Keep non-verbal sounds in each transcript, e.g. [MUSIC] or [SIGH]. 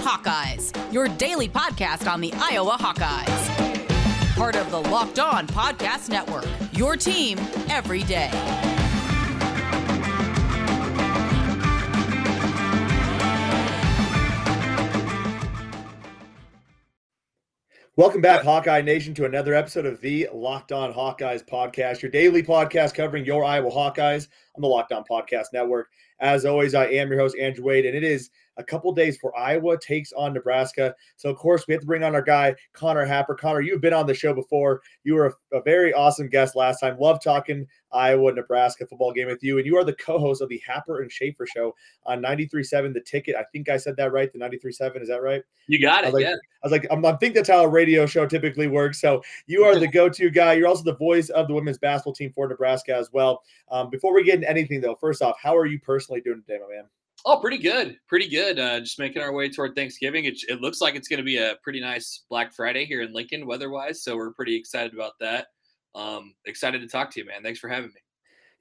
Hawkeyes, your daily podcast on the Iowa Hawkeyes. Part of the Locked On Podcast Network, your team every day. Welcome back, Hawkeye Nation, to another episode of the Locked On Hawkeyes podcast, your daily podcast covering your Iowa Hawkeyes on the Locked On Podcast Network. As always, I am your host, Andrew Wade, and it is a couple days before Iowa takes on Nebraska. So, of course, we have to bring on our guy, Connor Happer. Connor, you've been on the show before. You were a, a very awesome guest last time. Love talking Iowa Nebraska football game with you. And you are the co host of the Happer and Schaefer show on 93.7 The Ticket. I think I said that right. The 93.7, is that right? You got it. I like, yeah. I was like, I'm, I think that's how a radio show typically works. So you are the go-to guy. You're also the voice of the women's basketball team for Nebraska as well. Um, before we get into anything, though, first off, how are you personally doing today, my man? Oh, pretty good. Pretty good. Uh, just making our way toward Thanksgiving. It, it looks like it's going to be a pretty nice Black Friday here in Lincoln, weather-wise. So we're pretty excited about that. Um, excited to talk to you, man. Thanks for having me.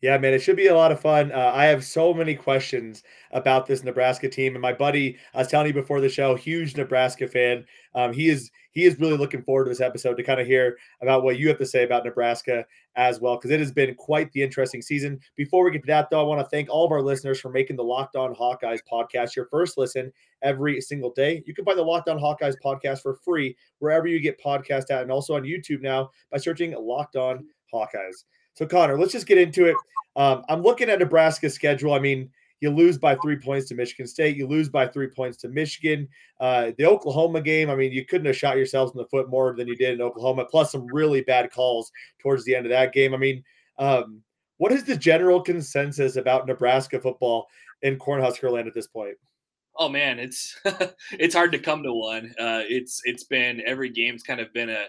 Yeah, man, it should be a lot of fun. Uh, I have so many questions about this Nebraska team, and my buddy, I was telling you before the show, huge Nebraska fan. Um, he is he is really looking forward to this episode to kind of hear about what you have to say about Nebraska as well, because it has been quite the interesting season. Before we get to that, though, I want to thank all of our listeners for making the Locked On Hawkeyes podcast your first listen every single day. You can find the Locked On Hawkeyes podcast for free wherever you get podcast at, and also on YouTube now by searching Locked On Hawkeyes. So, Connor, let's just get into it. Um, I'm looking at Nebraska's schedule. I mean, you lose by three points to Michigan State. You lose by three points to Michigan. Uh, the Oklahoma game, I mean, you couldn't have shot yourselves in the foot more than you did in Oklahoma, plus some really bad calls towards the end of that game. I mean, um, what is the general consensus about Nebraska football in Cornhusker land at this point? Oh man, it's [LAUGHS] it's hard to come to one. Uh, it's it's been every game's kind of been a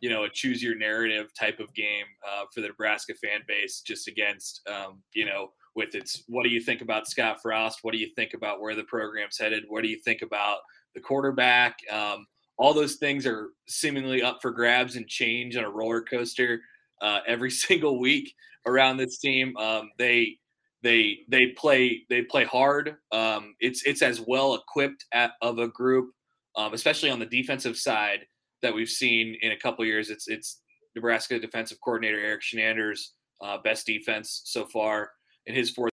you know a choose your narrative type of game uh, for the Nebraska fan base, just against um, you know with its what do you think about Scott Frost? What do you think about where the program's headed? What do you think about the quarterback? Um, all those things are seemingly up for grabs and change on a roller coaster uh, every [LAUGHS] single week around this team. Um, they they they play they play hard. Um, it's it's as well equipped at, of a group, um, especially on the defensive side that we've seen in a couple years. It's it's Nebraska defensive coordinator Erik Chinander's uh, best defense so far in his fourth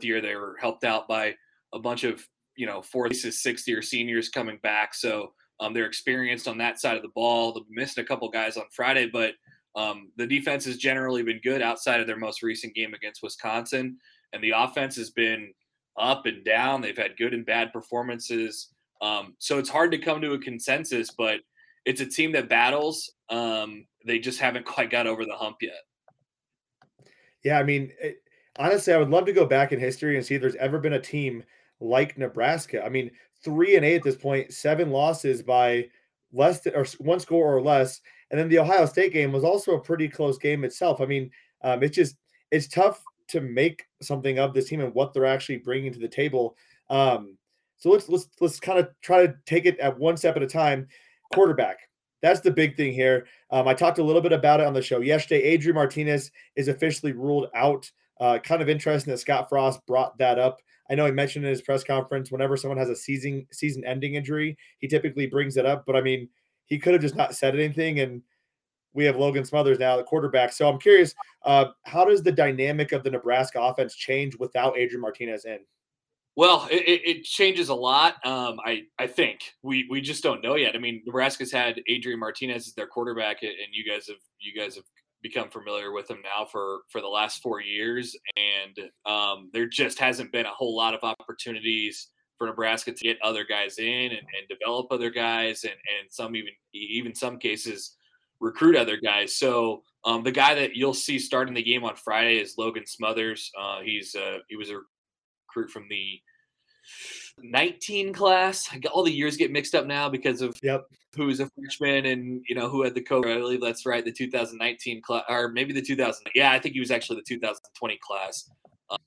year. They were helped out by a bunch of you know fourth, sixth year seniors coming back, so um, they're experienced on that side of the ball. They missed a couple guys on Friday, but um, the defense has generally been good outside of their most recent game against Wisconsin, and the offense has been up and down. They've had good and bad performances. Um, so it's hard to come to a consensus, but it's a team that battles. Um, they just haven't [LAUGHS] quite got over the hump yet. Yeah, I mean, it, honestly, I would love to go back in history and see if there's ever been a team like Nebraska. I mean, three and eight at this point, seven losses by less than, or one score or less, and then the Ohio State game was also a pretty close game itself. I mean, um, it's just it's tough to make something of this team and what they're actually bringing to the table. Um, so let's let's let's kind of try to take it at one step at a time. Quarterback. That's the big thing here. Um, I talked a little bit about it on the show yesterday. Adrian Martinez is officially ruled out. Uh, kind of interesting that Scott Frost brought that up. I know he mentioned in his press conference whenever someone has a season season ending injury, he typically brings it up. But I mean, he could have just not said anything, and we have Logan Smothers now, the quarterback. So I'm curious, uh, how does the dynamic of the Nebraska offense change without Adrian Martinez in? Well, it, it changes a lot. Um, I I think we we just don't know yet. I mean, Nebraska's had Adrian Martinez as their quarterback, and you guys have you guys have become familiar with him now for for the last four years, and um, there just hasn't been a whole lot of opportunities for Nebraska to get other guys in and, and develop other guys, and and some even even some cases recruit other guys. So um, the guy that you'll see starting the game on Friday is Logan Smothers. Uh, he's uh, he was a recruit from the 19 class. All the years get mixed up now because of yep. who's a freshman and you know who had the COVID. I believe that's right, the 2019 class, or maybe the 2000. Yeah, I think he was actually the 2020 class.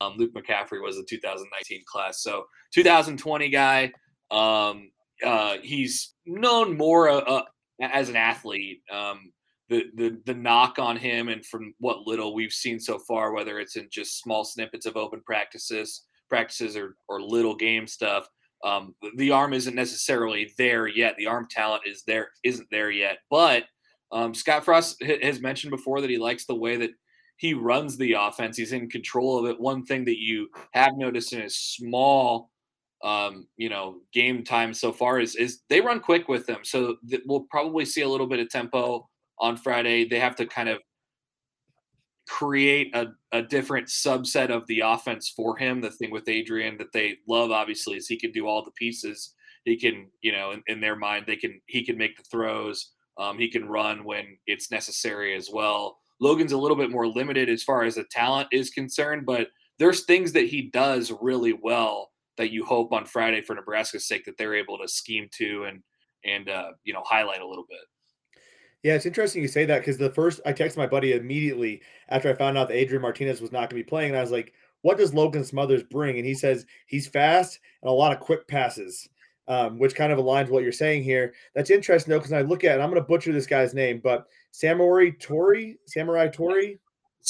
Um, Luke McCaffrey was the 2019 class. So 2020 guy. Um, uh, he's known more uh, uh, as an athlete. Um, the, the the knock on him, and from what little we've seen so far, whether it's in just small snippets of open practices practices or, or little game stuff. um, the arm isn't necessarily there yet. The arm talent is there, isn't there yet. But um, Scott Frost has mentioned before that he likes the way that he runs the offense. He's in control of it. One thing that you have noticed in his small, um, you know, game time so far is is they run quick with them. So th- we'll probably see a little bit of tempo on Friday. They have to kind of create a, a different subset of the offense for him. The thing with Adrian that they love, obviously, is he can do all the pieces. He can, you know, in, in their mind, they can he can make the throws. Um, he can run when it's necessary as well. Logan's a little bit more limited as far as the talent is concerned, but there's things that he does really well that you hope on Friday for Nebraska's sake that they're able to scheme to and and uh, you know highlight a little bit. Yeah, it's interesting you say that because the first I texted my buddy immediately after I found out that Adrian Martinez was not going to be playing, and I was like, "What does Logan Smothers bring?" And he says he's fast and a lot of quick passes, um, which kind of aligns with what you're saying here. That's interesting though because I look at, it, I'm going to butcher this guy's name, but Samurai Tori, Samurai Tori,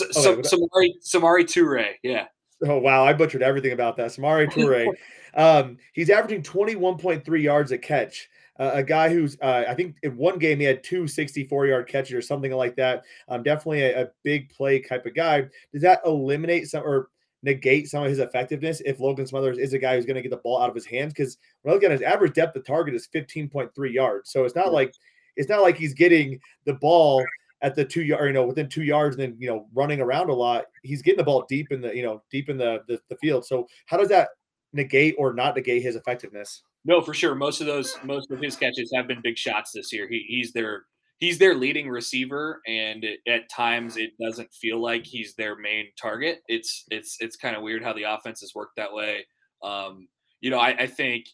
okay, Samori Samori Toure, yeah. Oh wow, I butchered everything about that. Samari [LAUGHS] Toure. um, he's averaging 21.3 yards a catch uh, a guy who's uh, I think in one game he had two 64 yard catches or something like that. Um, definitely a, a, big play type of guy. Does that eliminate some or negate some of his effectiveness if Logan Smothers is a guy who's going to get the ball out of his hands? Because when I look at his average depth of target is 15.3 yards, so it's not like it's not like he's getting the ball at the two yard, you know, within two yards, and then you know, running around a lot. He's getting the ball deep in the, you know, deep in the, the, the field. So how does that negate or not negate his effectiveness? No, for sure. Most of those, most of his catches have been big shots this year. He, he's their he's their leading receiver, and it, at times it doesn't feel like he's their main target. It's it's it's kind of weird how the offense has worked that way. Um, you know, I, I think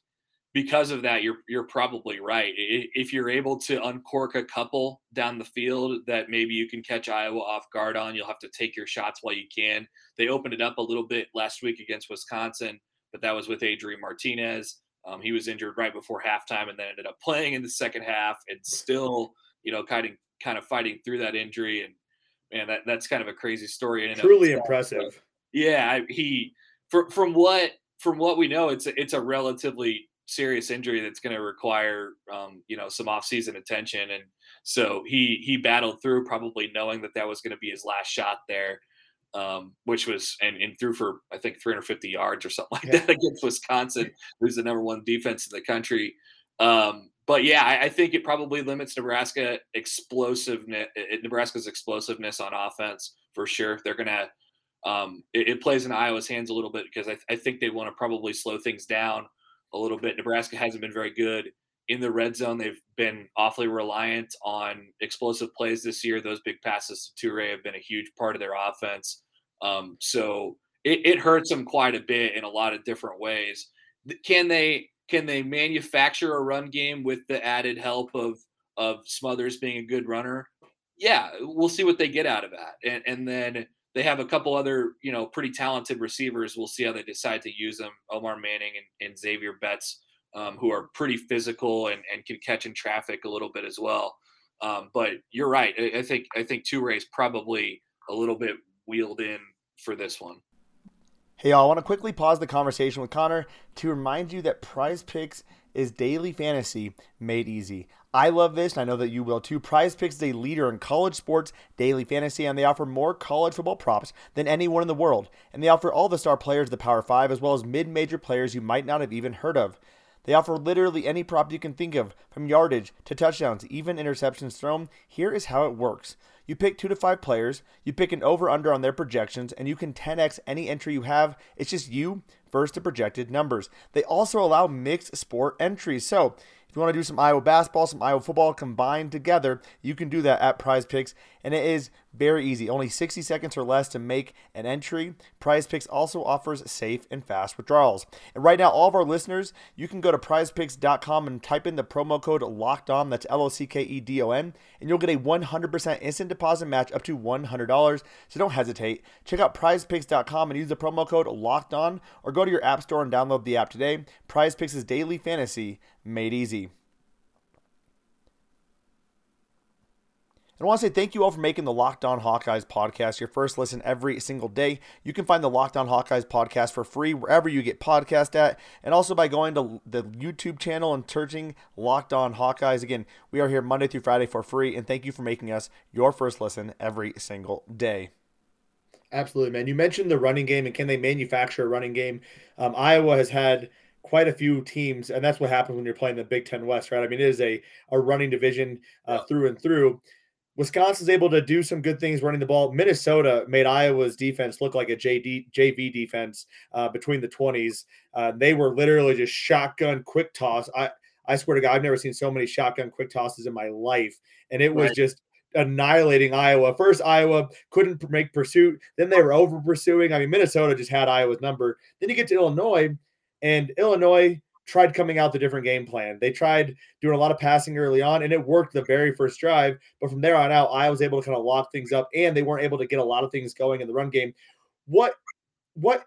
because of that, you're you're probably right. If you're able to uncork a couple down the field that maybe you can catch Iowa off guard on, you'll have to take your shots while you can. They opened it up a little bit last week against Wisconsin, but that was with Adrian Martinez. Um, he was injured right before halftime and then ended up playing in the second half and still, you know, kind of kind of fighting through that injury. And man, that that's kind of a crazy story. And Truly impressive. yeah, I, he for, from what from what we know, it's a, it's a relatively serious injury that's going to require um, you know some off-season attention and so he he battled through probably knowing that that was going to be his last shot there um, which was and, and threw for I think 350 yards or something [LAUGHS] like yeah. that against Wisconsin, who's the number one defense in the country. Um, but yeah, I, I, think it probably limits Nebraska explosiveness, Nebraska's explosiveness on offense for sure. They're gonna um, it, it, plays in Iowa's hands a little bit because I, I think they want to probably slow things down a little bit. Nebraska hasn't been very good in the red zone. They've been awfully reliant on explosive plays this year. Those big passes to Toure have been a huge part of their offense. Um, so it, it hurts them quite a bit in a lot of different ways. Can they can they manufacture a run game with the added help of of Smothers being a good runner? Yeah, we'll see what they get out of that. And and then they have a couple other, you know, pretty talented receivers. We'll see how they decide to use them. Omar Manning and, and Xavier Betts, um, who are pretty physical and, and can catch in traffic a little bit as well. Um, but you're right. I, I think I think Toure is probably a little bit wheeled in for this one. Hey, y'all, I want to quickly pause the conversation with Connor to remind you that Prize Picks is daily fantasy made easy. I love this, and I know that you will too. Prize Picks is a leader in college sports daily fantasy, and they offer more college football props than anyone in the world. And they offer all the star players of the Power Five, as well as mid major players you might not have even heard of. They offer literally any prop you can think of, from yardage to touchdowns, even interceptions thrown. Here is how it works. You pick two to five players, you pick an over under on their projections, and you can 10x any entry you have. It's just you versus the projected numbers. They also allow mixed sport entries. So if you want to do some Iowa basketball, some Iowa football combined together, you can do that at Prize Picks, and it is very easy. Only 60 seconds or less to make an entry. Prize Picks also offers safe and fast withdrawals. And right now, all of our listeners, you can go to prizepicks.com and type in the promo code locked on, that's L O C K E D O N, and you'll get a 100% instant deposit match up to $100. So don't hesitate. Check out prizepicks.com and use the promo code locked on, or go to your app store and download the app today. Prize Picks is daily fantasy made easy. And I want to say thank you all for making the Locked On Hawkeyes podcast your first listen every single day. You can find the Locked On Hawkeyes podcast for free wherever you get podcast at, and also by going to the YouTube channel and searching Locked On Hawkeyes. Again, we are here Monday through Friday for free, and thank you for making us your first listen every single day. Absolutely, man. You mentioned the running game and can they manufacture a running game? Um, Iowa has had quite a few teams, and that's what happens when you're playing the Big Ten West, right? I mean, it is a, a running division uh, through and through. Wisconsin's able to do some good things running the ball. Minnesota made Iowa's defense look like a JD, JV defense uh, between the 20s. Uh, they were literally just shotgun quick toss. I, I swear to God, I've never seen so many shotgun quick tosses in my life. And it was right. just annihilating Iowa. First, Iowa couldn't make pursuit. Then they were over pursuing. I mean, Minnesota just had Iowa's number. Then you get to Illinois, and Illinois tried coming out the different game plan. They tried doing a lot of passing early on, and it worked the very first drive. But from there on out, I was able to kind of lock things up, and they weren't able to get a lot of things going in the run game. What, what,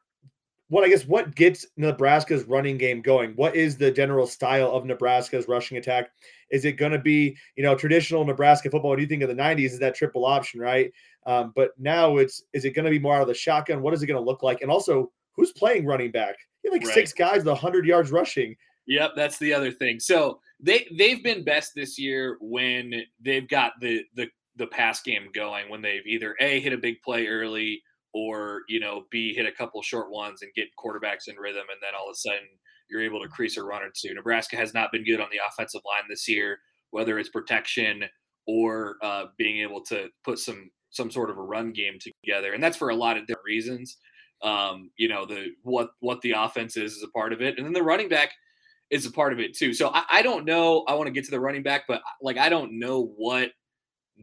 what I guess what gets Nebraska's running game going? What is the general style of Nebraska's rushing attack? Is it going to be you know traditional Nebraska football? What do you think of the '90s? Is that triple option, right? Um, but now it's is it going to be more out of the shotgun? What is it going to look like? And also, who's playing running back? You have like right. six guys with hundred yards rushing. Yep, that's the other thing. So they they've been best this year when they've got the the the pass game going. When they've either a hit a big play early or you know b hit a couple short ones and get quarterbacks in rhythm, and then all of a sudden you're able to crease a run or two. Nebraska has not been good on the offensive line this year, whether it's protection or uh, being able to put some some sort of a run game together, and that's for a lot of different reasons um, you know, the what what the offense is is a part of it, and then the running back is a part of it too. So I, I don't know. I want to get to the running back, but like I don't know what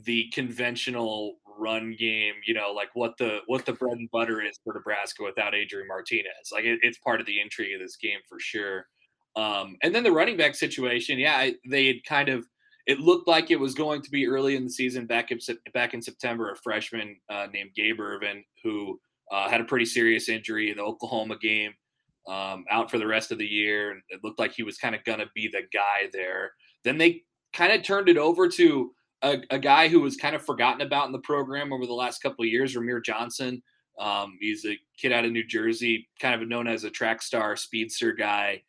the conventional run game, you know, like what the what the bread and butter is for Nebraska without Adrian Martinez. Like it, it's part of the intrigue of this game for sure. Um, and then the running back situation, yeah, they had kind of it looked like it was going to be early in the season back in back in September. A freshman uh, named Gabe Ervin who uh, had a pretty serious injury in the Oklahoma game, um, out for the rest of the year. And it looked like he was kind of going to be the guy there. Then they kind of turned it over to a, a, guy who was kind of forgotten about in the program over the last couple of years, Rahmir Johnson. Um, he's a kid out of New Jersey, kind of known as a track star, speedster guy.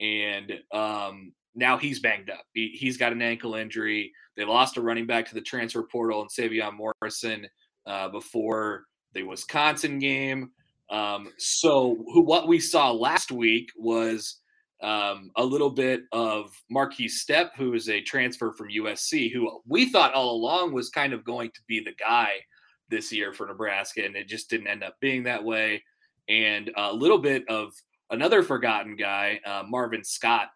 And um, now he's banged up. He, has got an ankle injury. They lost a running back to the transfer portal and Sevion Morrison uh, before the Wisconsin game. Um, so what we saw last week was um, a little bit of Markese Stepp, who is a transfer from USC, who we thought all along was kind of going to be the guy this year for Nebraska, and it just didn't end up being that way. And a little bit of another forgotten guy, uh, Marvin Scott,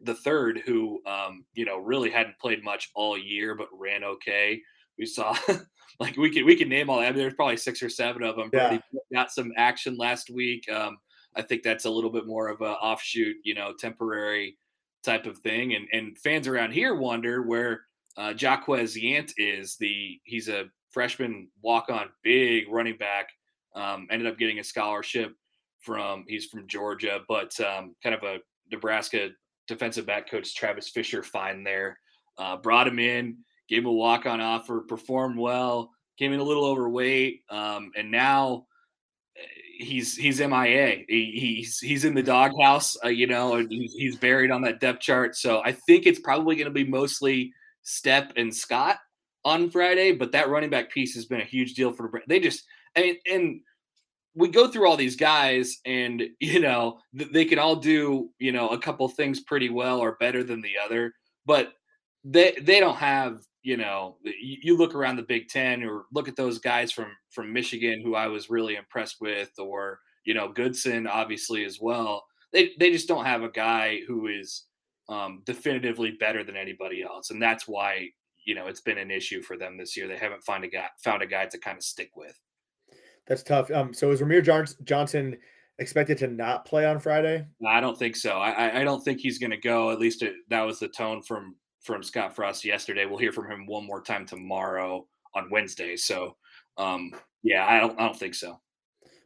the third, who um, you know really hadn't played much all year, but ran okay. We saw [LAUGHS] like we could we can name all. I mean, there's probably six or seven of them. Yeah. got some action last week. Um, I think that's a little bit more of a offshoot, you know, temporary type of thing. And and fans around here wonder where uh, Jaquez Yant is. The he's a freshman walk on big running back. Um, ended up getting a scholarship from he's from Georgia, but um, kind of a Nebraska defensive back coach Travis Fisher find there. Uh, brought him in gave him a walk on offer, performed well, came in a little overweight, um, and now eh, he's he's MIA. He, he's he's in the doghouse, uh, you know, and he's, buried on that depth chart. So I think it's probably going to be mostly Stepp and Scott on Friday, but that running back piece has been a huge deal for the they just I mean and we go through all these guys and [LAUGHS] you know they can all do you know a couple things pretty well or better than the other but they they don't have you know, you look around the Big Ten or look at those guys from from Michigan who I was really impressed with, or you know, Goodson obviously as well. They they just don't have a guy who is um, definitively better than anybody else, and that's why you know it's been an issue for them this year. They haven't found a guy found a guy to kind of stick with. That's tough. Um, so is Rahmir Johnson expected to not play on Friday? I don't think so. I I don't think he's going to go. At least it, that was the tone from from Scott Frost yesterday. We'll hear from him one more time tomorrow on Wednesday. So, um, yeah, I don't, I don't think so.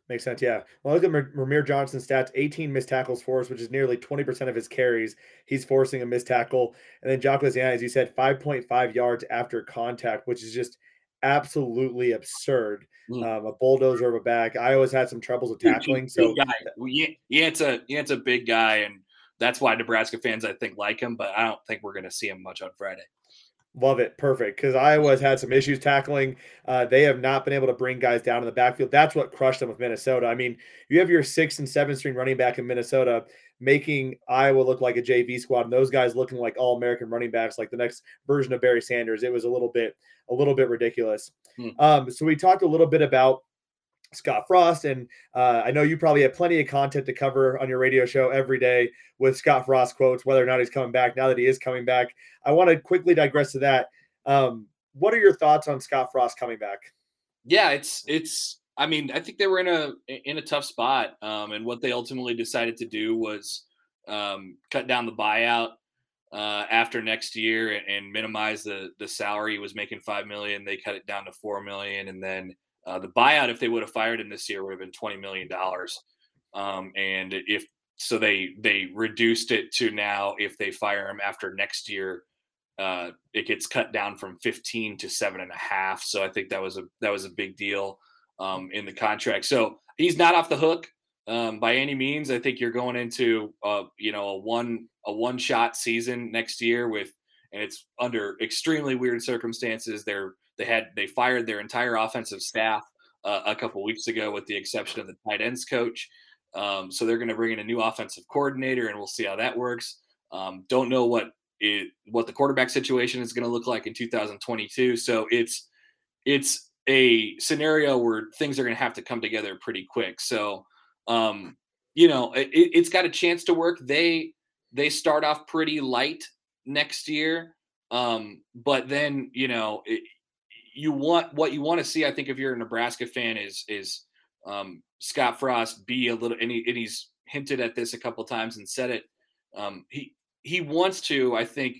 Makes sense. Yeah. Well, look at Rahmir Johnson's stats 18 missed tackles forced, which is nearly 20% of his carries. He's forcing a missed tackle. And then Jacques as you said, 5.5 yards after contact, which is just absolutely absurd. Mm. Um, a bulldozer of a back. I always had some troubles with tackling. so, guy. it's a, Yant's a big guy. And that's why Nebraska fans, I think, like him. But I don't think we're going to see him much on Friday. Love it. Perfect. Because Iowa's had some issues tackling. Uh, they have not been able to bring guys down in the backfield. That's what crushed them with Minnesota. I mean, you have your six and seven string running back in Minnesota making Iowa look like a JV squad and those guys looking like all American running backs, like the next version of Barry Sanders. It was a little bit, a little bit ridiculous. Hmm. Um, so we talked a little bit about Scott Frost. And uh, I know you probably have plenty of content to cover on your radio show every day with Scott Frost quotes, whether or not he's coming back. Now that he is coming back, I want to quickly digress to that. Um, what are your thoughts on Scott Frost coming back? Yeah, it's it's. I mean, I think they were in a in a tough spot, um, and what they ultimately decided to do was um, cut down the buyout uh, after next year and, and minimize the the salary. He was making five million. They cut it down to four million, and then uh, the buyout, if they would have fired him this year, would have been twenty million dollars. Um, and if so, they they reduced it to now if they fire him after next year, uh, it gets cut down from fifteen to seven and a half. So I think that was a that was a big deal um, in the contract. So he's not off the hook um, by any means. I think you're going into uh, you know a one a one shot season next year with, and it's under extremely weird circumstances. They're they had they fired their entire offensive staff uh, a couple weeks ago, with the exception of the tight ends coach. Um, so they're going to bring in a new offensive coordinator, and we'll see how that works. Um, don't know what it what the quarterback situation is going to look like in 2022. So it's it's a scenario where things are going to have to come together pretty quick. So um, you know it, has got a chance to work. They they start off pretty light next year, um, but then you know it, you want what you want to see. I think if you're a Nebraska fan, is is um, Scott Frost be a little, and, he, and he's hinted at this a couple times and said it. Um, he he wants to, I think,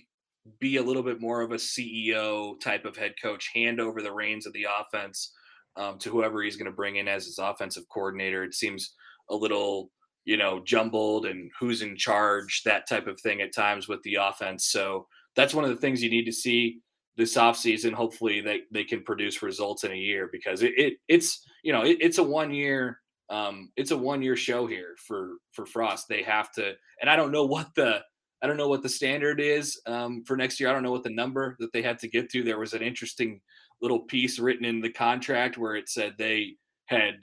be a little bit more of a CEO type of head coach, hand over the reins of the offense um, to whoever he's going to bring in as his offensive coordinator. It seems a little, you know, jumbled and who's in charge, that type of thing at times with the offense. So that's one of the things you need to see this offseason hopefully they, they can produce results in a year because it, it it's you know it, it's a one year um it's a one year show here for for frost. They have to and i don't know what the i don't know what the standard is um for next year. I don't know what the number that they had to get to. There was an interesting little piece written in the contract where it said they had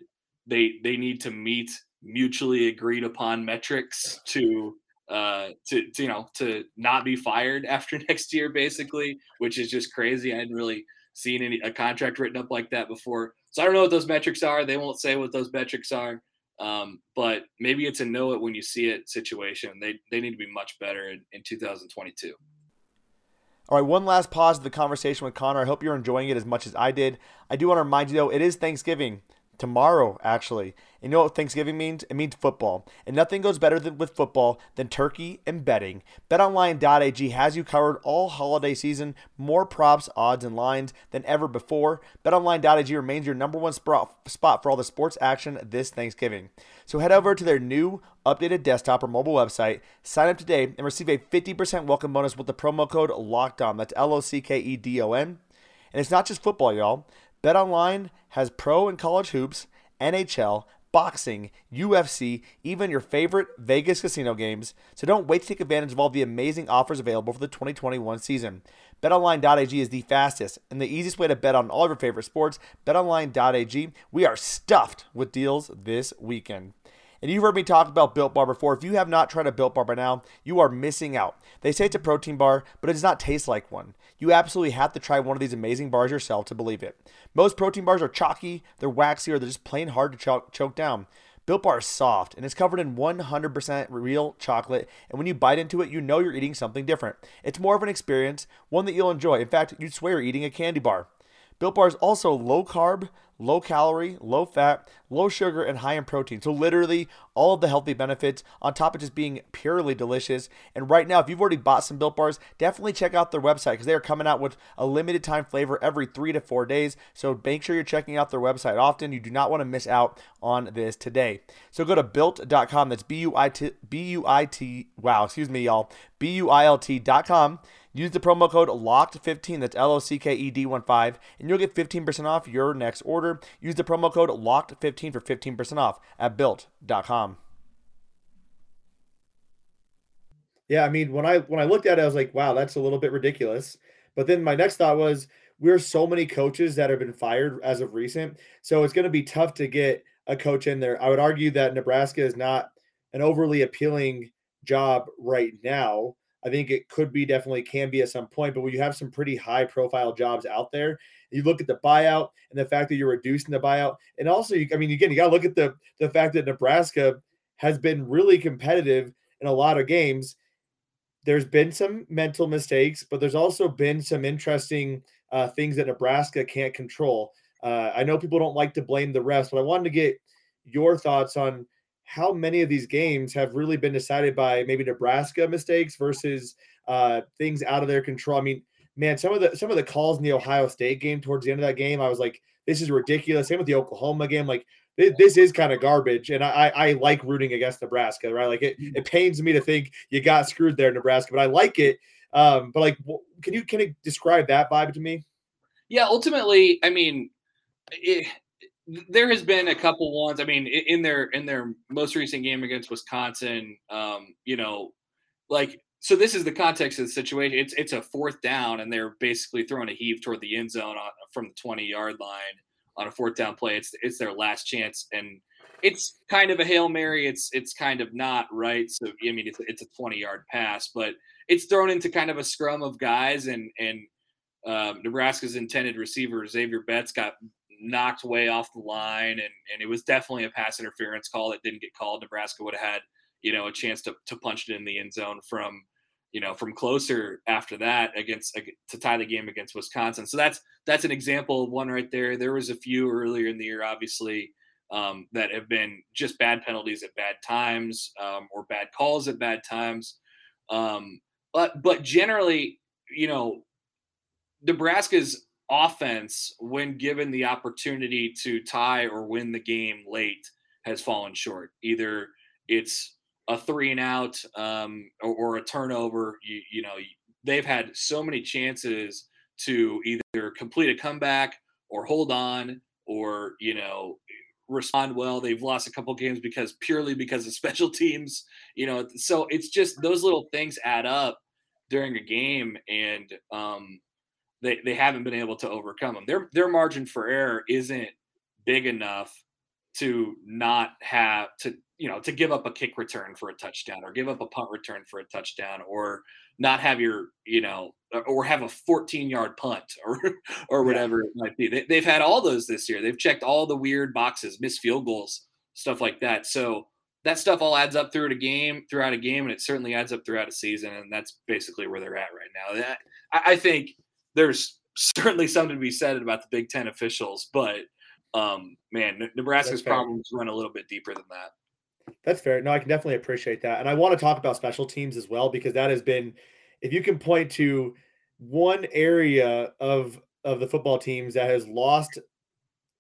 they they need to meet mutually agreed upon metrics to uh, to, to, you know to not be fired [LAUGHS] after next year, basically, which is just crazy. I hadn't really seen any a contract written up like that before, so I don't know what those metrics are. They won't say what those metrics are, um, but maybe it's a know it when you see it situation. They they need to be much better in, in 2022. All right, one last pause of the conversation with Connor. I hope you're enjoying it as much as I did. I do want to remind you though, it is Thanksgiving tomorrow, actually. And you know what Thanksgiving means? It means football. And nothing goes better than, with football than turkey and betting. BetOnline.ag has you covered all holiday season. More props, odds, and lines than ever before. BetOnline.ag remains your number one spot for all the sports action this Thanksgiving. So head over to their new updated desktop or mobile website, sign up today, and receive a 50% welcome bonus with the promo code LOCKED ON. That's L O C K E D O N. And it's not just football, y'all. BetOnline has pro and college hoops, NHL, boxing, UFC, even your favorite Vegas casino games. So don't wait to take advantage of all the amazing offers available for the 2021 season. BetOnline.ag is the fastest and the easiest way to bet on all of your favorite sports. BetOnline.ag, we are stuffed with deals this weekend. And you've heard me talk about Built Bar before. If you have not tried a Built Bar by now, you are missing out. They say it's a protein bar, but it does not taste like one. You absolutely have to try one of these amazing bars yourself to believe it. Most protein bars are chalky, they're waxy, or they're just plain hard to choke, choke down. Built Bar is soft and it's covered in 100% real chocolate, and when you bite into it, you know you're eating something different. It's more of an experience, one that you'll enjoy. In fact, you'd swear you're eating a candy bar. Built Bar is also low carb, low calorie, low fat, low sugar, and high in protein. So, literally, all of the healthy benefits on top of just being purely delicious. And right now, if you've already bought some Built Bars, definitely check out their website because they are coming out with a limited time flavor every three to four days. So, make sure you're checking out their website often. You do not want to miss out on this today. So, go to built.com. That's B U I T, B U I T, wow, excuse me, y'all, B U I L T.com. Use the promo code LOCKED15, that's L O C K E D 1 5, and you'll get 15% off your next order. Use the promo code LOCKED15 for 15% off at built.com. Yeah, I mean, when I when I looked at it, I was like, wow, that's a little bit ridiculous. But then my next thought was, we're so many coaches that have been fired as of recent, so it's going to be tough to get a coach in there. I would argue that Nebraska is not an overly appealing job right now. I think it could be definitely can be at some point, but when you have some pretty high profile jobs out there, you look at the buyout and the fact that you're reducing the buyout, and also, you, I mean, again, you got to look at the the fact that Nebraska has been really competitive in a lot of games. There's been some mental mistakes, but there's also been some interesting uh, things that Nebraska can't control. Uh, I know people don't like to blame the refs, but I wanted to get your thoughts on how many of these games have really been decided by maybe Nebraska mistakes versus uh, things out of their control. I mean, man, some of the some of the calls in the Ohio State game towards the end of that game, I was like, this is ridiculous. Same with the Oklahoma game, like this, this is kind of garbage. And I, I like rooting against Nebraska, right? Like it, it pains me to think you got screwed there, Nebraska, but I like it. Um, but like, can you can you describe that vibe to me? Yeah, ultimately, I mean, it, there has been a couple ones. I mean, in their in their most recent game against Wisconsin, um, you know, like so. This is the context of the situation. It's it's a fourth down, and they're basically throwing a heave toward the end zone on, from the twenty yard line on a fourth down play. It's it's their last chance, and it's kind of a hail mary. It's it's kind of not right. So I mean, it's it's a twenty yard pass, but it's thrown into kind of a scrum of guys, and and um, Nebraska's intended receiver Xavier Betts got knocked way off the line, and and it was definitely a pass interference call that didn't get called. Nebraska would have had you know a chance to to punch it in the end zone from you know from closer after that against to tie the game against Wisconsin. So that's that's an example of one right there. There was a few earlier in the year, obviously. Um, that have been just bad penalties at bad times um, or bad calls at bad times. Um, but but generally, you know, Nebraska's offense, when given the opportunity to tie or win the game late, has fallen short. Either it's a three and out um, or, or, a turnover. You, you know, they've had so many chances to either complete a comeback or hold on or, you know, respond well. They've lost a couple games because purely because of [LAUGHS] special teams, you know, so it's just those little things add up during a game. And, um, they, they haven't been able to overcome them. Their their margin for error isn't big enough to not have to you know to give up a kick return for a touchdown or give up a punt return for a touchdown or not have your you know or have a 14 yard punt [LAUGHS] or or whatever yeah. it might be they, they've had all those this year they've checked all the weird boxes missed field goals stuff like that so that stuff all adds up throughout a game throughout a game and it certainly adds up throughout a season and that's basically where they're at right now that I, I think there's certainly something to be said about the Big Ten officials, but um, man, Nebraska's problems run a little bit deeper than that. That's fair. No, I can definitely appreciate that, and I want to talk about special teams as well because that has been, if you can point to one area of of the football teams that has lost,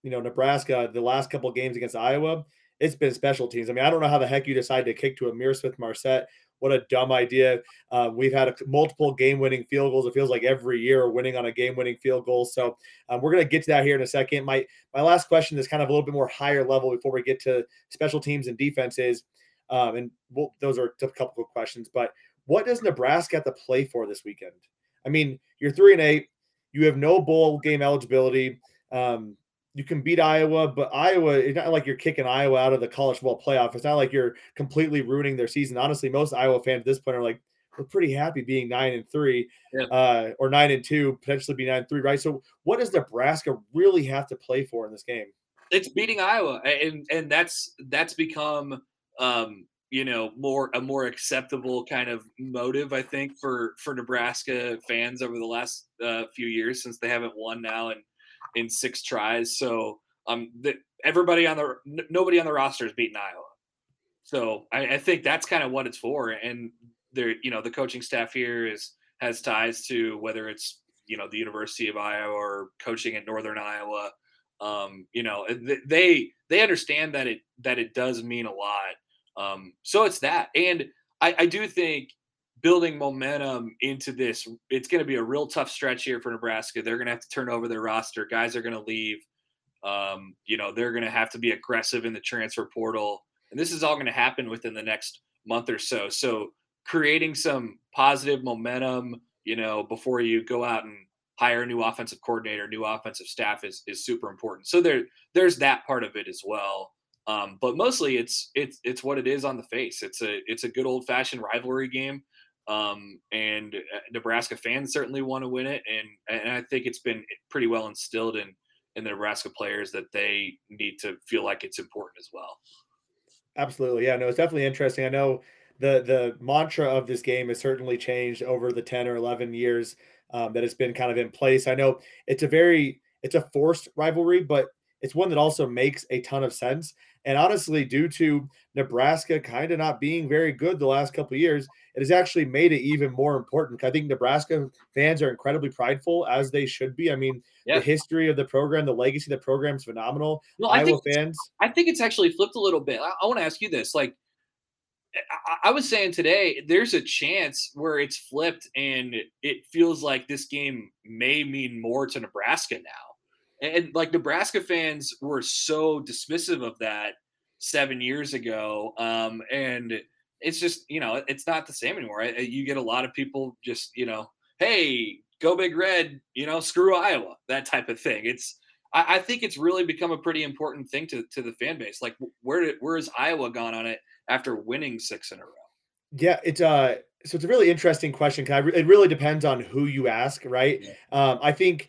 you know, Nebraska the last couple games against Iowa, it's been special teams. I mean, I don't know how the heck you decide to kick to a Ihmir Smith-Marsette what a dumb idea. Uh, we've had a, multiple game winning field goals. It feels like every year winning on a game winning field goal. So um, we're going to get to that here in a second. My, my last question is kind of a little bit more higher level before we get to special teams and defenses. Um, and we'll, those are a couple of questions, but what does Nebraska have to play for this weekend? I mean, you're three and eight. You have no bowl game eligibility. Um, you can beat Iowa, but Iowa, it's not like you're kicking Iowa out of the college football playoff. It's not like you're completely ruining their season. Honestly, most Iowa fans at this point are like, we're pretty happy being nine and three, yeah. uh, or nine and two, potentially be nine and three, right? So, what does Nebraska really have to play for in this game? It's beating Iowa, and and that's that's become um, you know more a more acceptable kind of motive, I think, for for Nebraska fans over the last uh, few years since they haven't won now and in six tries. So um, the, everybody on the n- nobody on the roster is beating Iowa. So I, I think that's kind of what it's for. And there, you know, the coaching staff here is has ties to whether it's you know the University of Iowa or coaching at Northern Iowa. Um, you know, they they understand that it that it does mean a lot. Um, so it's that, and I, I do think building momentum into this, it's going to be a real tough stretch here for Nebraska. They're going to have to turn over their roster. Guys are going to leave. Um, you know, they're going to have to be aggressive in the transfer portal. And this is all going to happen within the next month or so. So creating some positive momentum, you know, before you go out and hire a new offensive coordinator, new offensive staff is is super important. So there there's that part of it as well. Um, but mostly it's it's it's what it is on the face. It's a it's a good old fashioned rivalry game. Um, and uh, Nebraska fans certainly want to win it, and and I think it's been pretty well instilled in in the Nebraska players that they need to feel like it's important as well. Absolutely, yeah, no, it's definitely interesting. I know the the mantra of this game has certainly changed over the ten or eleven years um, that it's been kind of in place. I know it's a very it's a forced rivalry, but it's one that also makes a ton of sense. And honestly, due to Nebraska kind of not being very good the last couple years, it has actually made it even more important. I think Nebraska fans are incredibly prideful, as they should be. I mean, yeah. the history of the program, the legacy of the program is phenomenal. Well, I Iowa fans. I think it's actually flipped a little bit. I, I want to ask you this: like, eh, I, I was saying today, there's a chance where it's flipped, and it feels like this game may mean more to Nebraska now and like Nebraska fans were so dismissive of that seven years ago. Um, and it's just, you know, it's not the same anymore. You get a lot of people just, you know, hey, go big red, you know, screw Iowa, that type of thing. It's, I, I think it's really become a pretty important thing to, to the fan base. Like, where did, where has Iowa gone on it after winning six in a row? Yeah, it's uh, so it's a really interesting question. Cause it really depends on who you ask, right? Yeah. Um, I think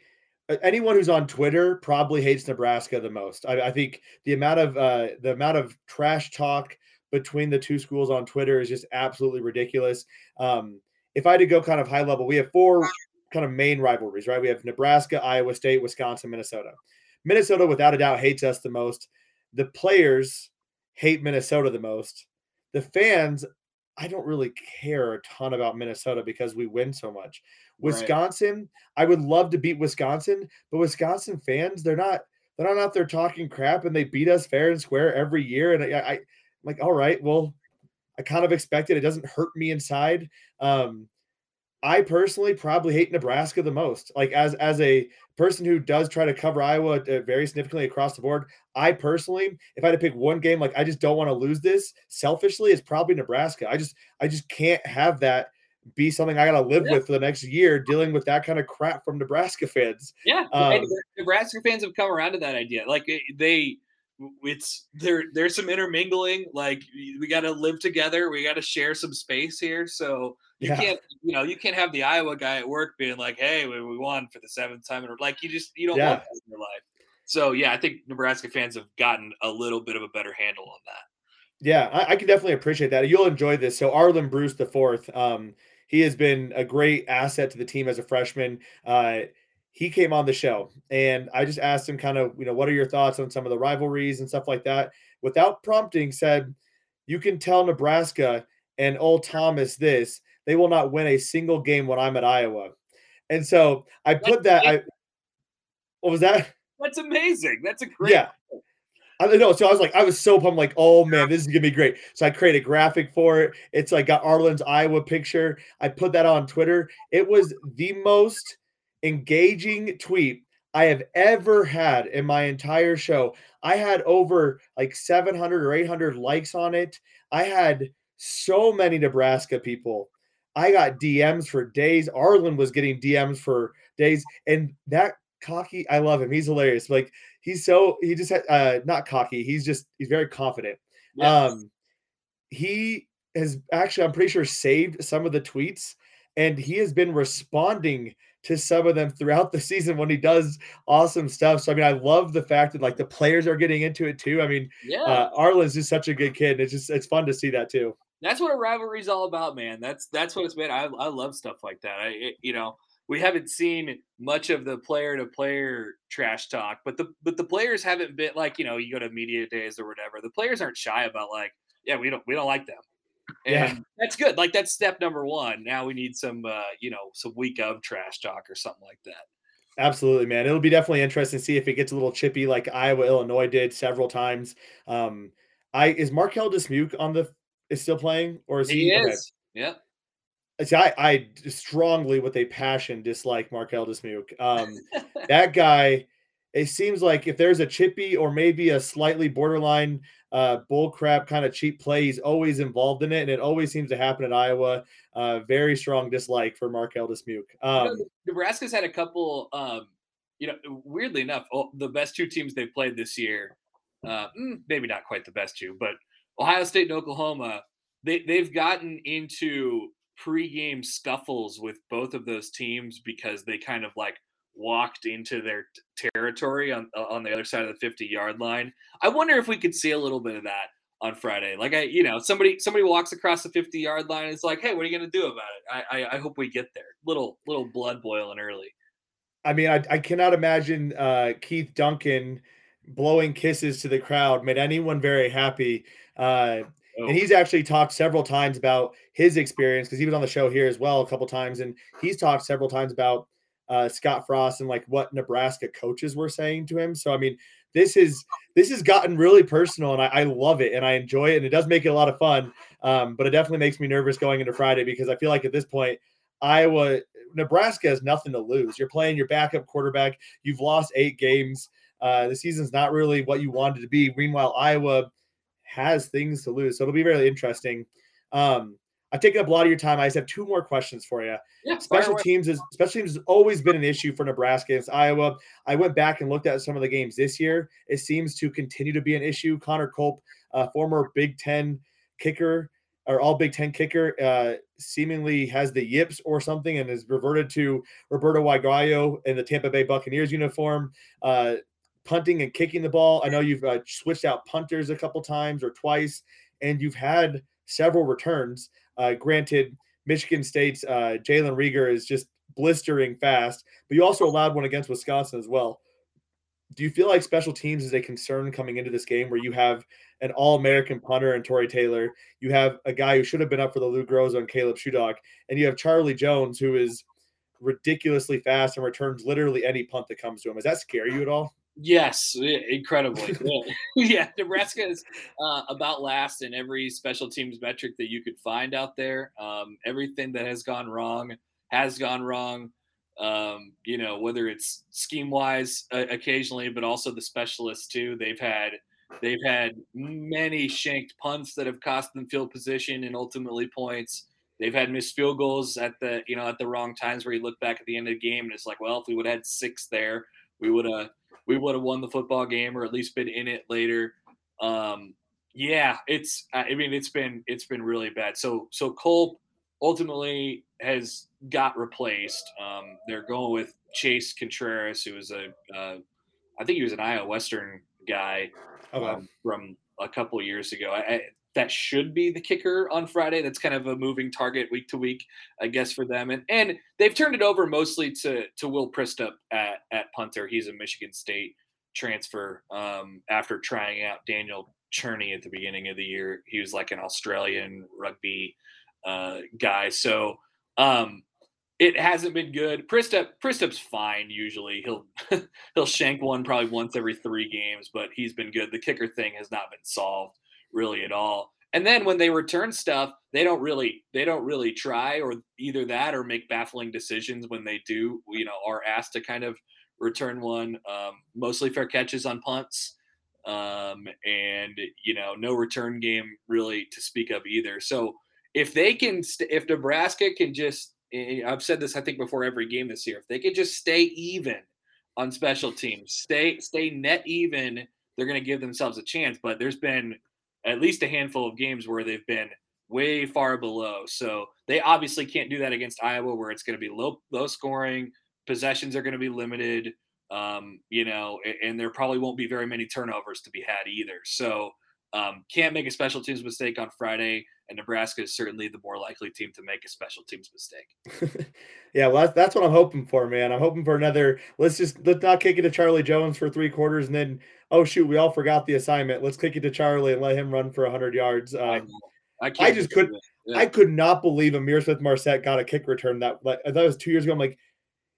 anyone who's on Twitter probably hates Nebraska the most. I, I think the amount of uh, the amount of trash talk between the two schools on Twitter is just absolutely ridiculous. Um, if I had to go kind of high level, we have four kind of main rivalries, right? We have Nebraska, Iowa State, Wisconsin, Minnesota. Minnesota, without a doubt, hates us the most. The players hate Minnesota the most. The fans, I don't really care a ton about Minnesota because we win so much. Wisconsin, right. I would love to beat Wisconsin, but Wisconsin fans, they're not they're not out there talking crap and they beat us fair and square every year. And I, I am like, all right, well, I kind of expected it doesn't hurt me inside. Um, I personally probably hate Nebraska the most. Like as as a person who does try to cover Iowa uh, very significantly across the board, I personally, if I had to pick one game, like I just don't want to lose this. Selfishly, it's probably Nebraska. I just I just can't have that be something I got to live yeah. with for the next year, dealing with that kind of crap from Nebraska fans. Yeah, um, Nebraska fans have come around to that idea. Like they, it's there. There's some intermingling. Like we got to live together. We got to share some space here. So you yeah. can't, you know, you can't have the Iowa guy at work being like, "Hey, we, we won for the seventh time," or like you just you don't yeah. want that in your life. So yeah, I think Nebraska fans have gotten a little bit of a better handle on that. Yeah, I, I can definitely appreciate that. You'll enjoy this. So Arland Bruce the fourth. Um, he has been a great asset to the team as a freshman. Uh, he came on the show and I just asked him kind of, you know, what are your thoughts on some of the rivalries and stuff like that? Without prompting, said, you can tell Nebraska and old Thomas this, they will not win a single game when I'm at Iowa. And so I put that I what was that? That's amazing. That's a great yeah. I know. So I was like, I was so pumped, like, oh man, this is gonna be great. So I created a graphic for it. It's like got Arland's Iowa picture. I put that on Twitter. It was the most engaging tweet I have ever had in my entire show. I had over like 700 or 800 likes on it. I had so many Nebraska people. I got DMs for days. Arland was getting DMs for days. And that cocky, I love him. He's hilarious. Like he's so he just uh not cocky he's just he's very confident. Yes. um he has actually i'm pretty sure saved some of the tweets and he has been responding to some of them throughout the [LAUGHS] season when he does awesome stuff. So i mean i love the fact that like the players are getting into it too. I mean yeah. uh, arland's just such a good kid it's just it's fun to see that too. That's what a rivalry is all about man. That's that's what it's been. I, I love stuff like that. I it, you know we haven't seen much of the player to player trash talk, but the but the players haven't been like you know you go to media days or whatever. The players aren't shy about like yeah we don't we don't like them, and Yeah. that's good. Like that's step number one. Now we need some uh, you know some week of trash talk or something like that. Absolutely, man. It'll be definitely interesting to see if it gets a little chippy like Iowa, Illinois did several times. Um, I is Marquel Dismuke on the is still playing or is he? He okay. is. Yeah. See, I, I strongly, with a passion, dislike Marquel Dismuke. Um, [LAUGHS] that guy, it seems like if there's a chippy or maybe a slightly borderline uh, bullcrap kind of cheap play, he's always involved in it, and it always seems to happen at Iowa. Uh, very strong dislike for Marquel Dismuke. You know, Um, Nebraska's had a couple. Um, you know, weirdly enough, oh, the best two teams they've played this year, uh, mm, maybe not quite the best two, but Ohio State and Oklahoma, they they've gotten into pregame scuffles with both of those teams because they kind of like walked into their territory on on the other side of the 50 yard line. I wonder if we could see a little bit of that on Friday. Like I, you know, somebody somebody walks across the 50 yard line. It's like, hey, what are you gonna do about it? I, I I hope we get there. Little little blood boiling early. I mean, I, I cannot imagine uh, Keith Duncan blowing kisses to the crowd made anyone very happy. Uh, Oh, and he's actually talked several times about his experience because he was on the show here as well a couple times, and he's talked several times about uh, Scott Frost and like what Nebraska coaches were saying to him. So I mean, this is this has gotten really personal, and I, I love it and I enjoy it, and it does make it a lot of fun. Um, but it definitely makes me nervous going into Friday because I feel like at this point, Iowa, Nebraska has nothing to lose. You're playing your backup quarterback. You've lost eight games. Uh, the season's not really what you wanted to be. Meanwhile, Iowa has things to lose. So it'll be really interesting. Um, I've taken up a lot of your time. I just have two more questions for you. yeah, Special teams is special teams has always been an issue for Nebraska against Iowa. I went back and looked at some of the games this year. It seems to continue to be an issue. Connor Culp, uh, former Big Ten kicker or all Big Ten kicker, uh, seemingly has the yips or something and has reverted to Roberto Aguayo in the Tampa Bay Buccaneers uniform. Uh, punting and kicking the ball. I know you've uh, switched out punters a couple times or twice, and you've had several returns. Uh, granted, Michigan State's uh, Jalen Rieger is just blistering fast, but you also allowed one against Wisconsin as well. Do you feel like special teams is a concern coming into this game where you have an all American punter and Tory Taylor? You have a guy who should have been up for the Lou Groza and Caleb Shudak, and you have Charlie Jones, who is ridiculously fast and returns literally any punt that comes to him. Does that scare you at all? Yes, incredibly. [LAUGHS] [LAUGHS] yeah. Nebraska is uh, about last in every special teams metric that you could find out there. Um, everything that has gone wrong has gone wrong. Um, you know, whether it's scheme wise uh, occasionally, but also the specialists too. They've had they've had many shanked punts that have cost them field position and ultimately points. They've had missed field goals at the you know at the wrong times where you look back at the end of the game and it's like, well, if we would have had six there, we would have we would have won the football game or at least been in it later. Um, yeah, it's I mean it's been it's been really bad. So so Culp ultimately has got replaced. Um, they're going with Chase Contreraz, who was a uh, I think he was an Iowa Western guy Okay. um, from a couple of years ago. I, I, that should be the kicker on Friday. That's kind of a moving target week to week, I guess, for them. And and they've turned it over mostly to to Will Przystup at at punter. He's a Michigan State transfer um, after trying out Daniel Cerni at the beginning of the year. He was like an Australian rugby uh, guy. So um, it hasn't been good. Przystup Przystup's fine usually. He'll [LAUGHS] he'll shank one probably once every three games, but he's been good. The kicker thing has not been solved really at all. And then when they return stuff, they don't really they don't really try or either that or make baffling decisions when they do, you know, are asked to kind of return one. Um, mostly fair catches on punts. Um, and you know, no return game really to speak of either. So if they can, st- if Nebraska can just, eh, I've said this I think before every game this year, if they could just stay even on special teams, stay stay net even, they're going to give themselves a chance. But there's been at least a handful of games where they've been way far below. So they obviously can't do that against Iowa, where it's going to be low low scoring, possessions are going to be limited. Um, you know, a- and there probably won't be very many turnovers to be had either. So um, can't make a special teams mistake on Friday, and Nebraska is certainly the more likely team to make a special teams mistake. [LAUGHS] yeah, well, that's, that's what I'm hoping for, man. I'm hoping for another. Let's just let's not kick it to Charlie Jones for three quarters, and then oh shoot, we all forgot the assignment. Let's kick it to Charlie and let him run for 100 yards. Um, I, I, just could yeah. I could not believe Amir Smith-Marsette got a kick return that like that was two years ago. I'm like,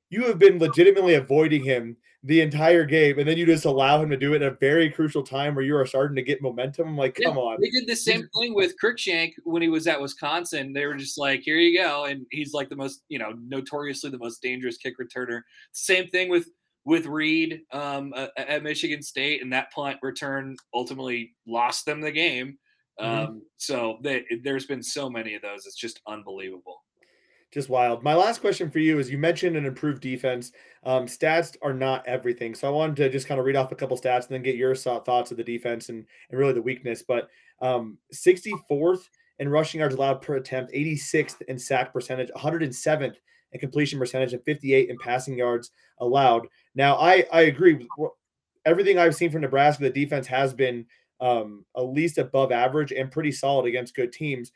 you have been legitimately avoiding him the entire game, and then you just allow him to do it at a very crucial time where you are starting to get momentum. I'm like, come yeah, on. They did the same thing with Cruickshank when he was at Wisconsin. They were just like, here you go, and he's like the most, you know, notoriously the most dangerous kick returner. Same thing with with Reed um, at Michigan State, and that punt return ultimately lost them the game. Mm-hmm. Um, so they, there's been so many of those. It's just unbelievable just wild. My last question for you is you mentioned an improved defense. Um, stats are not everything. So I wanted to just kind of read off a couple stats and then get your thoughts of the defense and, and really the weakness. But um, 64th in rushing yards allowed per attempt, 86th in sack percentage, 107th in completion percentage, and 58 in passing yards allowed. Now, I, I agree. Everything I've seen from Nebraska, the defense has been um, at least above average and pretty solid against good teams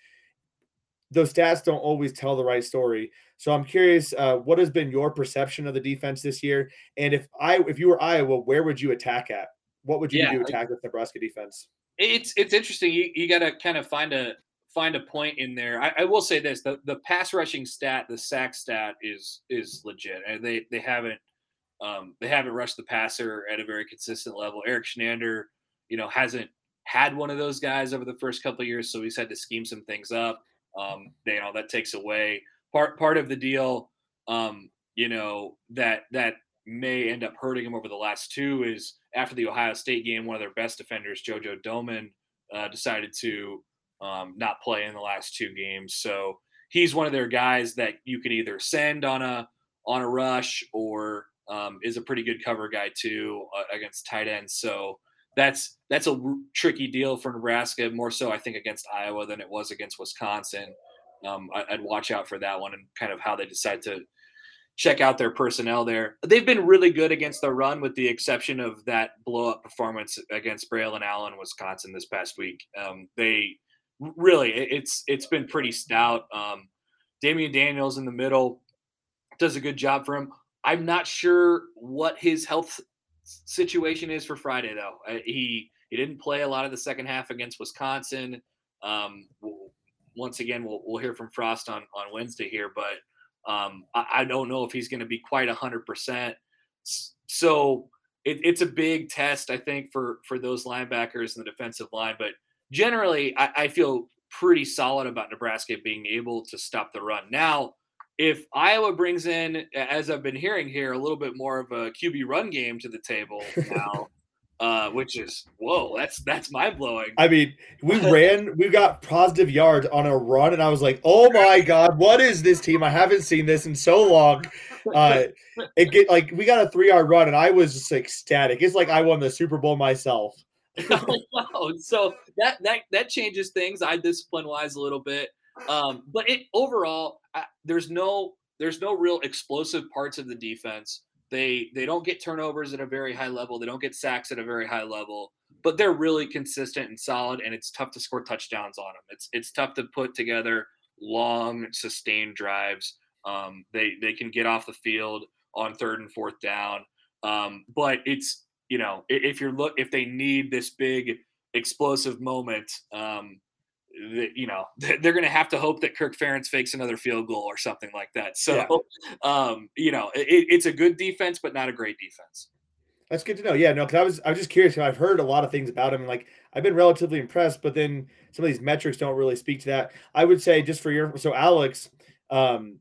those stats don't always tell the right story. So I'm curious, uh, what has been your perception of the defense this year? And if I, if you were Iowa, where would you attack at? What would you yeah, do attack with Nebraska defense? It's it's interesting. You, you got to kind of find a find a point in there. I, I, will say this: the the pass rushing stat, the sack stat, is is legit, and they they haven't um, they haven't rushed the passer at a very consistent level. Erik Chinander, you know, hasn't had one of those guys over the first couple of years, so he's had to scheme some things up. Um, they, you know, that takes away part part of the deal. Um, you know that that may end up hurting him over the last two is after the Ohio State game, one of their best defenders, JoJo Domann, uh, decided to um, not play in the last two games. So he's one of their guys that you can either send on a on a rush or um, is a pretty good cover guy too uh, against tight ends. So that's that's a r- tricky deal for Nebraska. More so, I think, against Iowa than it was against Wisconsin. Um, I, would watch out for that one and kind of how they decide to check out their personnel there. They've been really good against the run, with the exception of that blow up performance against Braelon Allen, Wisconsin this past week. Um, they really, it's it's been pretty stout. Um, Damion Daniels in the middle does a good job for him. I'm not sure what his health situation is for Friday, though. Uh, he he didn't play a lot of the second half against Wisconsin. Um, once again, we'll we'll hear from Frost on on Wednesday here, but um, I, I, don't know if he's going to be quite hundred percent. So it, it's a big test, I think, for for those linebackers and the defensive line. But generally, I, I feel pretty solid about Nebraska being able to stop the run. Now, if Iowa brings in, as I've been hearing here, a little bit more of a QB run game to the table now, [LAUGHS] uh, which is whoa, that's that's mind blowing. I mean, we ran, we got positive yards on a run, and I was like, oh my god, what is this team? I haven't seen this in so long. Uh, it get like we got a three yard run, and I was just ecstatic. It's like I won the Super Bowl myself. [LAUGHS] so that that that changes things. I discipline wise a little bit. Um, but it overall, I, there's no there's no real explosive parts of the defense. They they don't get turnovers at a very high level. They don't get sacks at a very high level. But they're really consistent and solid, and it's tough to score touchdowns on them. It's it's tough to put together long, sustained drives. Um, they they can get off the field on third and fourth down. Um, but it's you know if you're look if they need this big explosive moment, um, you know [LAUGHS] they're going to have to hope that Kirk Ferentz fakes another field goal or something like that. So, yeah. [LAUGHS] um, you know, it, it's a good defense, but not a great defense. That's good to know. Yeah, no, because I was I was just curious. I've heard a lot of things about him, and like I've been relatively impressed, but then some of these metrics don't really speak to that. I would say just for your so Alex, um,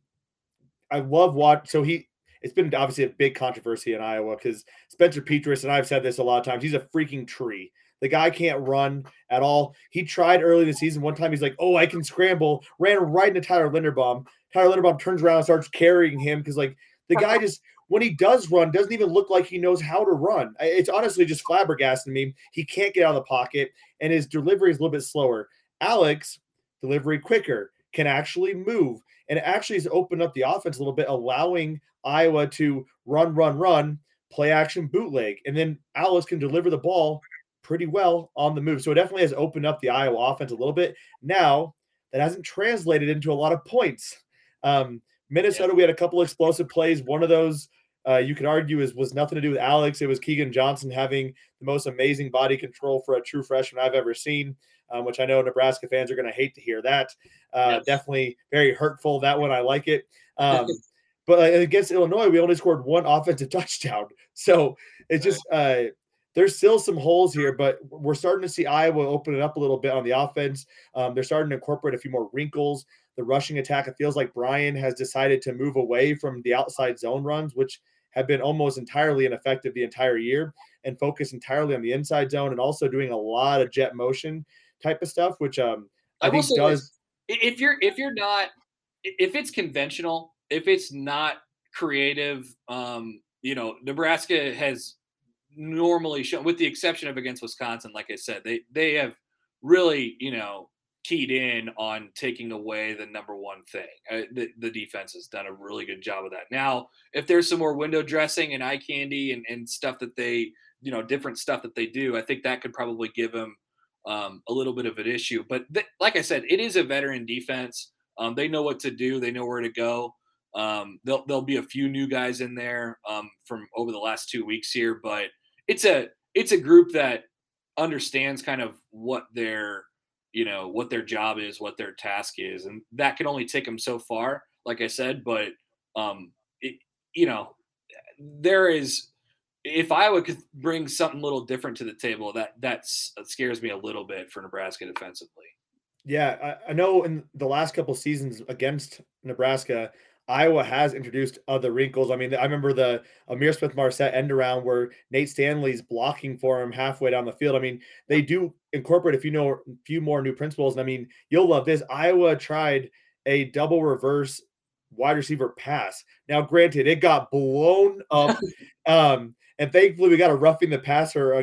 I love what so he. It's been obviously a big controversy in Iowa because Spencer Petras and I've said this a lot of times. He's a freaking tree. The guy can't run at all. He tried early in the season. One time he's like, "Oh, I can scramble." Ran right into Tyler Linderbaum. Tyler Linderbaum turns around and starts carrying him because like the guy [LAUGHS] just when he does run doesn't even look like he knows how to run. It's honestly just flabbergasting me. He can't get out of the pocket and his delivery is a little bit slower. Alex delivery quicker, can actually move, and it actually has opened up the offense a little bit, allowing Iowa to run, run, run, play action bootleg, and then Alex can deliver the ball pretty well on the move. So it definitely has opened up the Iowa offense a little bit. Now that hasn't translated into a lot of points. Um, Minnesota, we had a couple explosive plays. One of those uh, you could argue is was nothing to do with Alex. It was Keagan Johnson having the most amazing body control for a true freshman I've ever seen, um, which I know Nebraska fans are going to hate to hear that. Uh, yes. Definitely very hurtful. That one I like it. Um, [LAUGHS] but uh, against Illinois, we only scored one offensive [LAUGHS] touchdown. So it's just uh, there's still some holes here, but we're starting to see Iowa open it up a little bit on the offense. Um, they're starting to incorporate a few more wrinkles. The rushing attack, it feels like Brian has decided to move away from the outside zone runs, which have been almost entirely ineffective the entire year, and focus entirely on the inside zone and also doing a lot of jet motion type of stuff, which um, I, I think does. If you're if you're not if it's conventional, if it's not creative, um, you know, Nebraska has normally shown, with the exception of against Wisconsin, like I said, they they have really, you know, keyed in on taking away the number one thing. Uh, the, the defense has done a really good job of that. Now, if there's some more window dressing and eye candy and, and stuff that they, you know, different stuff that they do, I think that could probably give them um, a little bit of an issue. But th- like I said, it is a veteran defense. Um, they know what to do. They know where to go. Um, there'll, there'll be a few new guys in there um, from over the last two weeks here, but it's a it's a group that understands kind of what their you know what their job is, what their task is, and that can only take them so far. Like I said, but um, it, you know, there is if Iowa could bring something a little different to the table, that that scares me a little bit for Nebraska defensively. Yeah, I, I know in the last couple seasons against Nebraska, Iowa has introduced other wrinkles. I mean, I remember the Amir Smith-Marsette end around where Nate Stanley's blocking for him halfway down the field. I mean, they do incorporate a few know few more new principles. And I mean, you'll love this. Iowa tried a double reverse wide receiver pass. Now, granted, it got blown up. [LAUGHS] um, and thankfully we got a roughing the passer uh,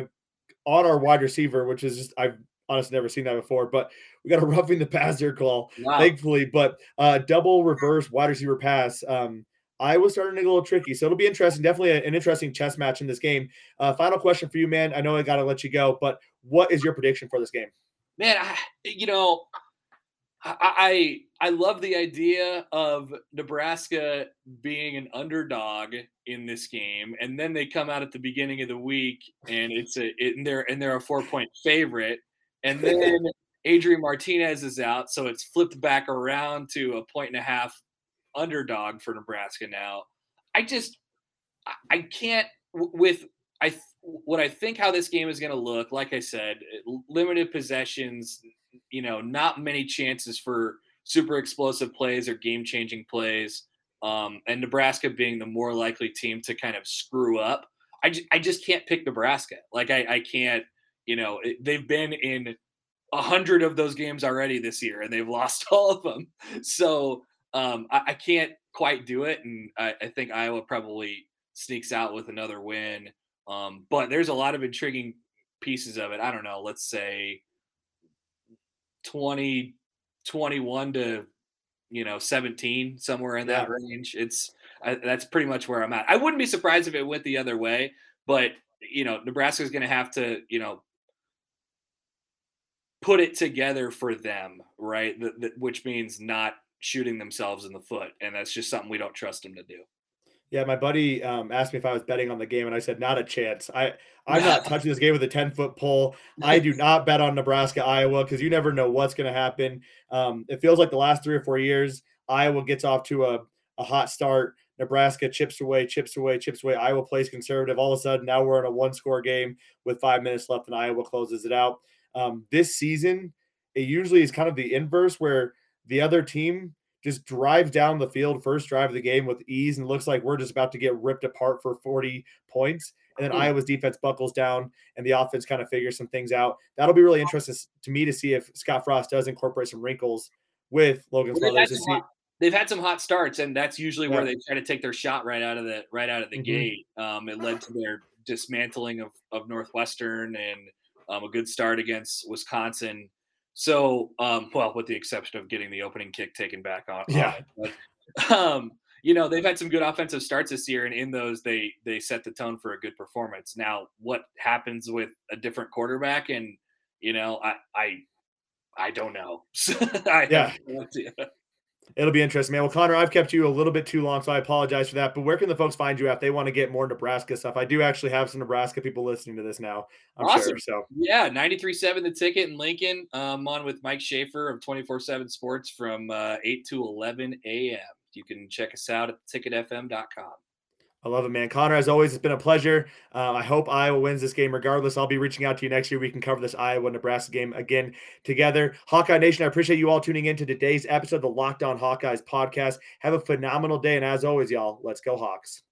on our wide receiver, which is just I've honestly never seen that before. But we got a [LAUGHS] roughing the passer call, wow. thankfully. But uh, double reverse wide receiver pass. Um, I was starting to get a little tricky, so it'll be interesting. Definitely an interesting chess match in this game. Uh, final question for you, man. I know I got to let you go, but what is your prediction for this game? Man, I, you know, I I love the idea of Nebraska being an underdog in this game, and then they come out at the beginning of the week, and it's a it, and they're and they're a four point favorite, and then Adrian Martinez is out, so it's flipped back around to a point and a half underdog for Nebraska now. I just I can't with I what I think how this game is going to look. Like I said, limited possessions, you know, not many chances for super explosive plays or game changing plays. Um, and Nebraska being the more likely team to kind of screw up. I, I just can't pick Nebraska. Like I, I can't, you know, it, they've been in a hundred of those games already this year and they've [LAUGHS] lost all of them. So um, I, I, can't quite do it. And I, I, think Iowa probably sneaks out with another win. Um, but there's a lot of intriguing pieces of it. I don't know, let's say 20, 21 to, you know, 17, somewhere in that yeah. range. It's, I, that's pretty much where I'm at. I wouldn't be surprised if it went the other way, but you know, Nebraska's going to have to, you know, put it together for them, right? The, the, which means not shooting themselves in the foot, and that's just something we don't trust them to do. Yeah, my buddy um, asked me if I was betting on the game, and I said not a chance. I I'm not [LAUGHS] touching this game with a ten foot pole. I do [LAUGHS] not bet on Nebraska Iowa because you never know what's going to happen. Um, it feels like the last three or four years, Iowa gets off to a, a hot start. Nebraska chips away, chips away, chips away. Iowa plays conservative. All of a sudden, now we're in a one score game with five minutes left, and Iowa closes it out. Um, this season, it usually is kind of the inverse where the other team just drives down the field first drive of the game with ease and looks like we're just about to get ripped apart for 40 points. And then mm. Iowa's defense buckles down and the offense kind of figures some things out. That'll be really interesting to me to see if Scott Frost does incorporate some wrinkles with Logan well, they've, had hot, they've had some hot starts, and that's usually yeah. where they try to take their shot right out of the right out of the mm-hmm. gate. Um, it led to their dismantling of, of Northwestern and um, a good start against Wisconsin. So, um, well, with the exception of getting the opening kick taken back on. Yeah. But, um, you know they've had some good offensive starts this year, and in those they they set the tone for a good performance. Now, what happens with a different quarterback, and you know, I I I don't know. [LAUGHS] I yeah. It'll be interesting, man. Well, Connor, I've kept you a little bit too long, so I apologize for that. But where can the folks find you if they want to get more Nebraska stuff? I do actually have some Nebraska people listening to this now. I'm awesome. sure. So yeah, 93.7 the ticket in Lincoln. I'm um, on with Mike Schaefer of 24-7 Sports from uh, 8 to 11 a.m. You can check us out at ticketfm.com. I love it, man. Connor, as always, it's been a pleasure. Uh, I hope Iowa wins this game regardless. I'll be reaching out to you next year. We can cover this Iowa Nebraska game again together. Hawkeye Nation, I appreciate you all tuning in to today's episode of the Locked On Hawkeyes podcast. Have a phenomenal day. And as always, y'all, let's go, Hawks.